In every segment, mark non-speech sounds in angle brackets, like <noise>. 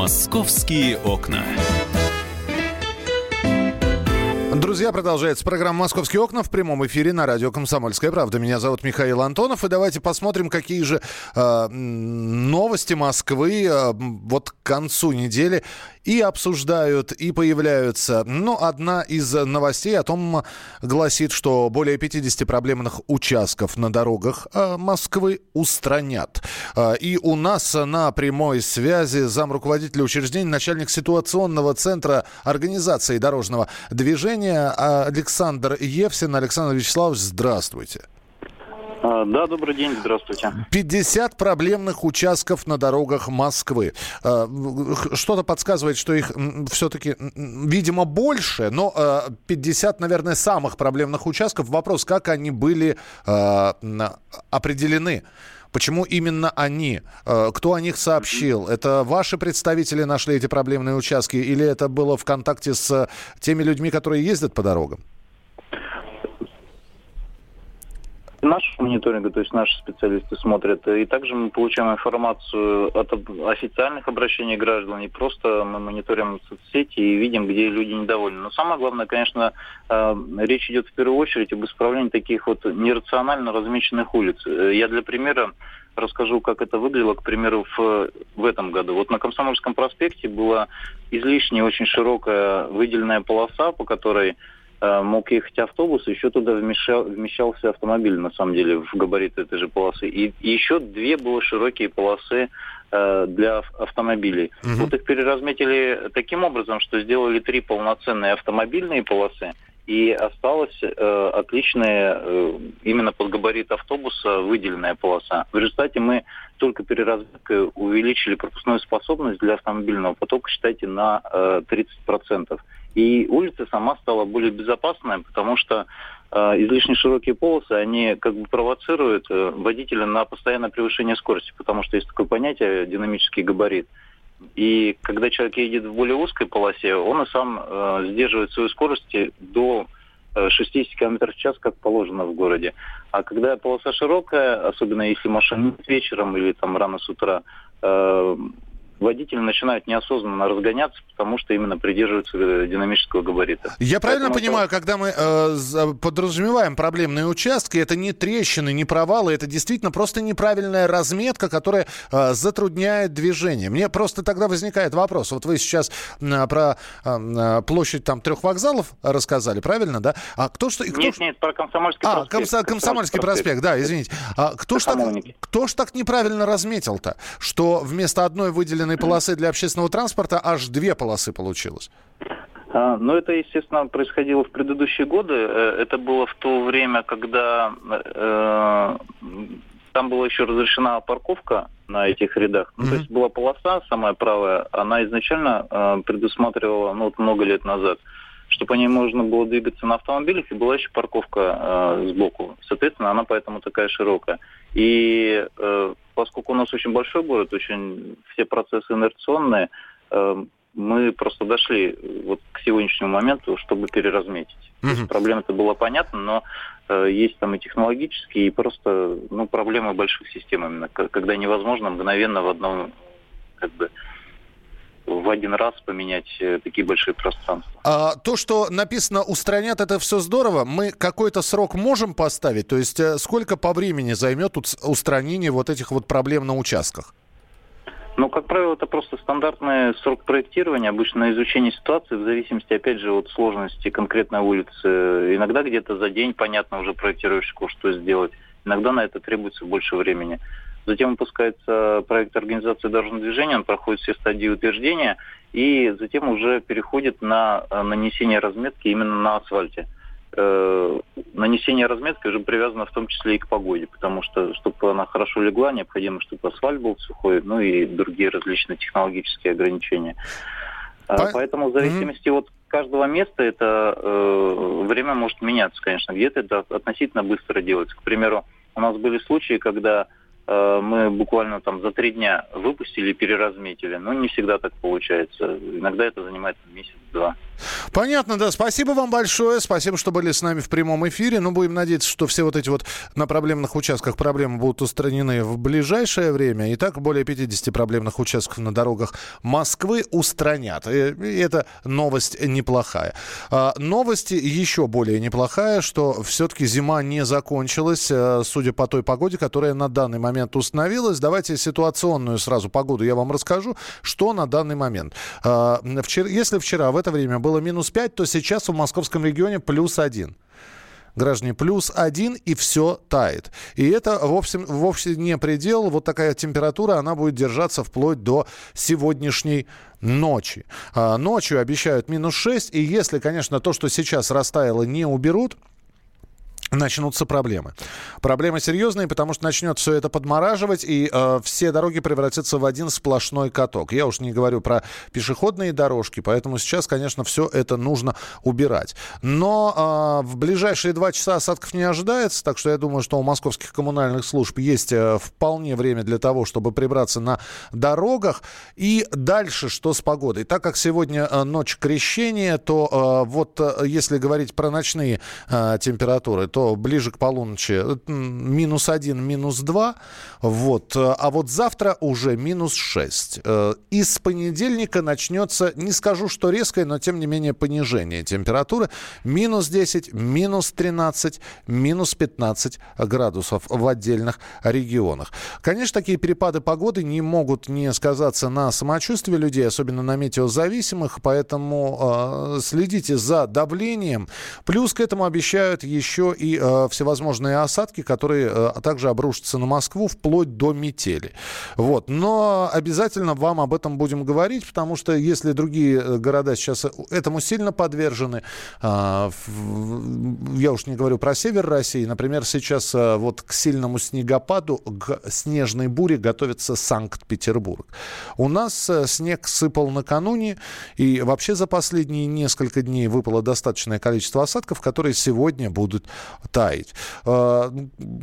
Московские окна. Друзья, продолжается программа «Московские окна» в прямом эфире на радио «Комсомольская правда». Меня зовут Михаил Антонов. И давайте посмотрим, какие же э, новости Москвы э, вот к концу недели и обсуждают, и появляются. Но одна из новостей о том гласит, что более 50 проблемных участков на дорогах э, Москвы устранят. Э, и у нас на прямой связи зам руководителя учреждения, начальник ситуационного центра организации дорожного движения Александр Евсин. Александр Вячеславович, здравствуйте. Да, добрый день, здравствуйте. 50 проблемных участков на дорогах Москвы. А, что-то подсказывает, что их все-таки, видимо, больше, но 50, наверное, самых проблемных участков. Вопрос, как они были а, определены? Почему именно они? Кто о них сообщил? Это ваши представители нашли эти проблемные участки или это было в контакте с теми людьми, которые ездят по дорогам? Наши мониторинга, то есть наши специалисты смотрят, и также мы получаем информацию от официальных обращений граждан, и просто мы мониторим соцсети и видим, где люди недовольны. Но самое главное, конечно, э, речь идет в первую очередь об исправлении таких вот нерационально размеченных улиц. Э, я для примера расскажу, как это выглядело, к примеру, в, в этом году. Вот на Комсомольском проспекте была излишне очень широкая выделенная полоса, по которой мог ехать автобус, еще туда вмешал, вмещался автомобиль, на самом деле, в габариты этой же полосы. И, и еще две было широкие полосы э, для автомобилей. Угу. Вот их переразметили таким образом, что сделали три полноценные автомобильные полосы, и осталась э, отличная э, именно под габарит автобуса выделенная полоса. В результате мы только переразметкой увеличили пропускную способность для автомобильного потока, считайте, на э, 30%. И улица сама стала более безопасной, потому что э, излишне широкие полосы, они как бы провоцируют э, водителя на постоянное превышение скорости, потому что есть такое понятие динамический габарит. И когда человек едет в более узкой полосе, он и сам э, сдерживает свою скорость до 60 км в час, как положено в городе. А когда полоса широкая, особенно если машина вечером или там рано с утра, э, водители начинают неосознанно разгоняться, потому что именно придерживаются э, динамического габарита. Я правильно Поэтому понимаю, это... когда мы э, подразумеваем проблемные участки, это не трещины, не провалы, это действительно просто неправильная разметка, которая э, затрудняет движение. Мне просто тогда возникает вопрос. Вот вы сейчас э, про э, площадь там трех вокзалов рассказали, правильно, да? А кто что? Кто... Нет, нет, про Комсомольский а, проспект. Комсо- Комсомольский проспект, проспект, да, извините. А кто ж, так, кто ж так неправильно разметил-то, что вместо одной выделенной единой полосы для общественного транспорта аж две полосы получилось. А, ну, это, естественно, происходило в предыдущие годы. Э, это было в то время, когда э, там была еще разрешена парковка на этих рядах. Ну, mm-hmm. То есть была полоса, самая правая, она изначально э, предусматривала, ну, вот много лет назад, что по ней можно было двигаться на автомобилях, и была еще парковка э, сбоку. Соответственно, она поэтому такая широкая. И э, поскольку у нас очень большой город, очень все процессы инерционные, э, мы просто дошли вот к сегодняшнему моменту, чтобы переразметить. Mm-hmm. Проблема-то была понятна, но э, есть там и технологические, и просто ну, проблемы больших систем именно, когда невозможно мгновенно в одном как бы в один раз поменять э, такие большие пространства. А, то, что написано устранят, это все здорово. Мы какой-то срок можем поставить? То есть э, сколько по времени займет устранение вот этих вот проблем на участках? Ну, как правило, это просто стандартный срок проектирования, обычно изучение ситуации, в зависимости, опять же, от сложности конкретной улицы. Иногда где-то за день, понятно, уже проектировщику, что сделать. Иногда на это требуется больше времени. Затем выпускается проект организации дорожного движения, он проходит все стадии утверждения, и затем уже переходит на э, нанесение разметки именно на асфальте. Э, нанесение разметки уже привязано в том числе и к погоде, потому что, чтобы она хорошо легла, необходимо, чтобы асфальт был сухой, ну и другие различные технологические ограничения. Э, По... Поэтому в зависимости mm-hmm. от каждого места это э, время может меняться, конечно. Где-то это относительно быстро делается. К примеру, у нас были случаи, когда мы буквально там за три дня выпустили переразметили. Но не всегда так получается. Иногда это занимает месяц-два. Понятно, да. Спасибо вам большое. Спасибо, что были с нами в прямом эфире. Ну, будем надеяться, что все вот эти вот на проблемных участках проблемы будут устранены в ближайшее время. И так более 50 проблемных участков на дорогах Москвы устранят. И это новость неплохая. А, новость еще более неплохая, что все-таки зима не закончилась, э, судя по той погоде, которая на данный момент установилась. Давайте ситуационную сразу погоду я вам расскажу, что на данный момент. А, если вчера в это время было минус 5, то сейчас в московском регионе плюс 1 граждане, плюс один, и все тает. И это вовсе, вовсе не предел. Вот такая температура, она будет держаться вплоть до сегодняшней ночи. А, ночью обещают минус 6, и если, конечно, то, что сейчас растаяло, не уберут, начнутся проблемы. Проблемы серьезные, потому что начнет все это подмораживать, и э, все дороги превратятся в один сплошной каток. Я уж не говорю про пешеходные дорожки, поэтому сейчас, конечно, все это нужно убирать. Но э, в ближайшие два часа осадков не ожидается, так что я думаю, что у московских коммунальных служб есть э, вполне время для того, чтобы прибраться на дорогах. И дальше что с погодой? Так как сегодня э, ночь крещения, то э, вот э, если говорить про ночные э, температуры, то то ближе к полуночи минус один, минус два. Вот. А вот завтра уже минус шесть. Э, и с понедельника начнется, не скажу, что резкое, но тем не менее понижение температуры. Минус 10, минус 13, минус 15 градусов в отдельных регионах. Конечно, такие перепады погоды не могут не сказаться на самочувствии людей, особенно на метеозависимых, поэтому э, следите за давлением. Плюс к этому обещают еще и э, всевозможные осадки, которые э, также обрушатся на Москву вплоть до метели. Вот. Но обязательно вам об этом будем говорить, потому что если другие э, города сейчас этому сильно подвержены, э, я уж не говорю про север России, например, сейчас э, вот к сильному снегопаду, к снежной буре готовится Санкт-Петербург. У нас э, снег сыпал накануне, и вообще за последние несколько дней выпало достаточное количество осадков, которые сегодня будут таять. Э,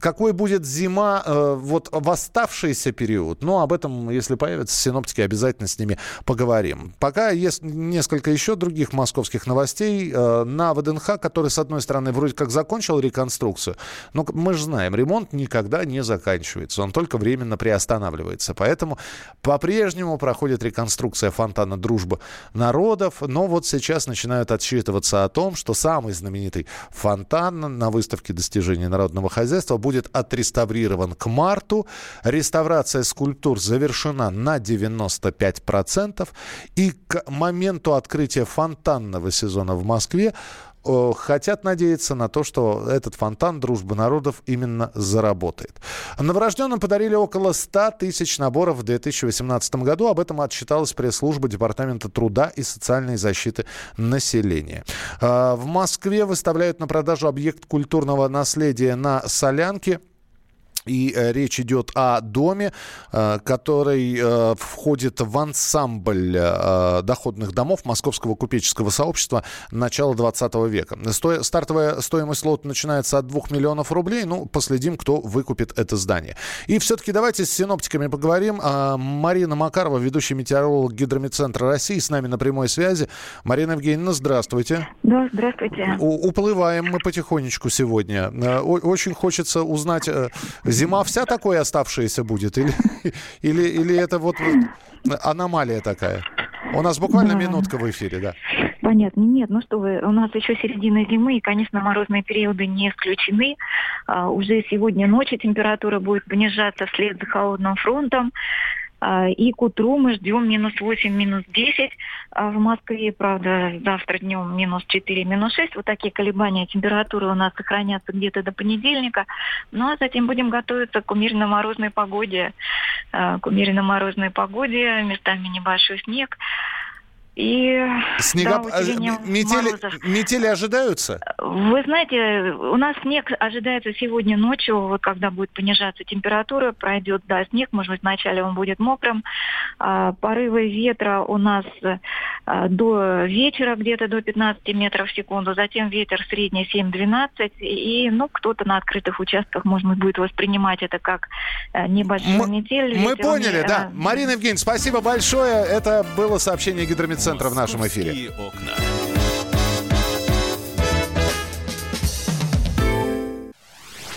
какой будет зима э, вот в оставшийся период? Ну, об этом, если появятся синоптики, обязательно с ними поговорим. Пока есть несколько еще других московских новостей. Э, на ВДНХ, который, с одной стороны, вроде как закончил реконструкцию, но мы же знаем, ремонт никогда не заканчивается, он только временно приостанавливается. Поэтому по-прежнему проходит реконструкция фонтана «Дружба народов», но вот сейчас начинают отсчитываться о том, что самый знаменитый фонтан на выставке выставки достижений народного хозяйства будет отреставрирован к марту. Реставрация скульптур завершена на 95%. И к моменту открытия фонтанного сезона в Москве хотят надеяться на то, что этот фонтан дружбы народов именно заработает. Новорожденным подарили около 100 тысяч наборов в 2018 году. Об этом отчиталась пресс-служба Департамента труда и социальной защиты населения. А, в Москве выставляют на продажу объект культурного наследия на Солянке – и э, речь идет о доме, э, который э, входит в ансамбль доходных домов Московского купеческого сообщества начала 20 века. Сто... Стартовая стоимость лота начинается от 2 миллионов рублей. Ну, последим, кто выкупит это здание. И все-таки давайте с синоптиками поговорим. А, Марина Макарова, ведущий метеоролог Гидромедцентра России, с нами на прямой связи. Марина Евгеньевна, здравствуйте. Да, здравствуйте. У- уплываем мы потихонечку сегодня. Э, очень хочется узнать Зима вся такой оставшаяся будет? Или, <laughs> или, или это вот аномалия такая? У нас буквально да. минутка в эфире, да. Понятно. Нет, ну что вы, у нас еще середина зимы, и, конечно, морозные периоды не исключены. А, уже сегодня ночью температура будет понижаться вслед за холодным фронтом. А, и к утру мы ждем минус 8, минус 10 а в Москве. Правда, завтра днем минус 4, минус 6. Вот такие колебания температуры у нас сохранятся где-то до понедельника. Ну а затем будем готовиться к умеренно-морозной погоде. А, к умеренно-морозной погоде, местами небольшой снег. И Снегоп... да, метели... метели ожидаются? Вы знаете, у нас снег ожидается сегодня ночью, вот когда будет понижаться температура, пройдет да, снег, может быть, вначале он будет мокрым. А, порывы ветра у нас а, до вечера где-то до 15 метров в секунду, затем ветер средний 7-12, и ну, кто-то на открытых участках, может быть, будет воспринимать это как а, небольшую метель. Мы поняли, не... да. Марина Евгеньевна, спасибо большое. Это было сообщение центра в нашем эфире. Окна.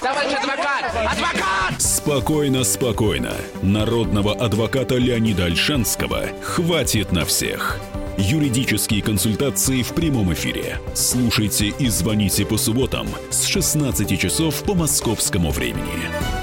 Товарищ адвокат! Адвокат! Спокойно, спокойно. Народного адвоката Леонида Альшанского хватит на всех. Юридические консультации в прямом эфире. Слушайте и звоните по субботам с 16 часов по московскому времени.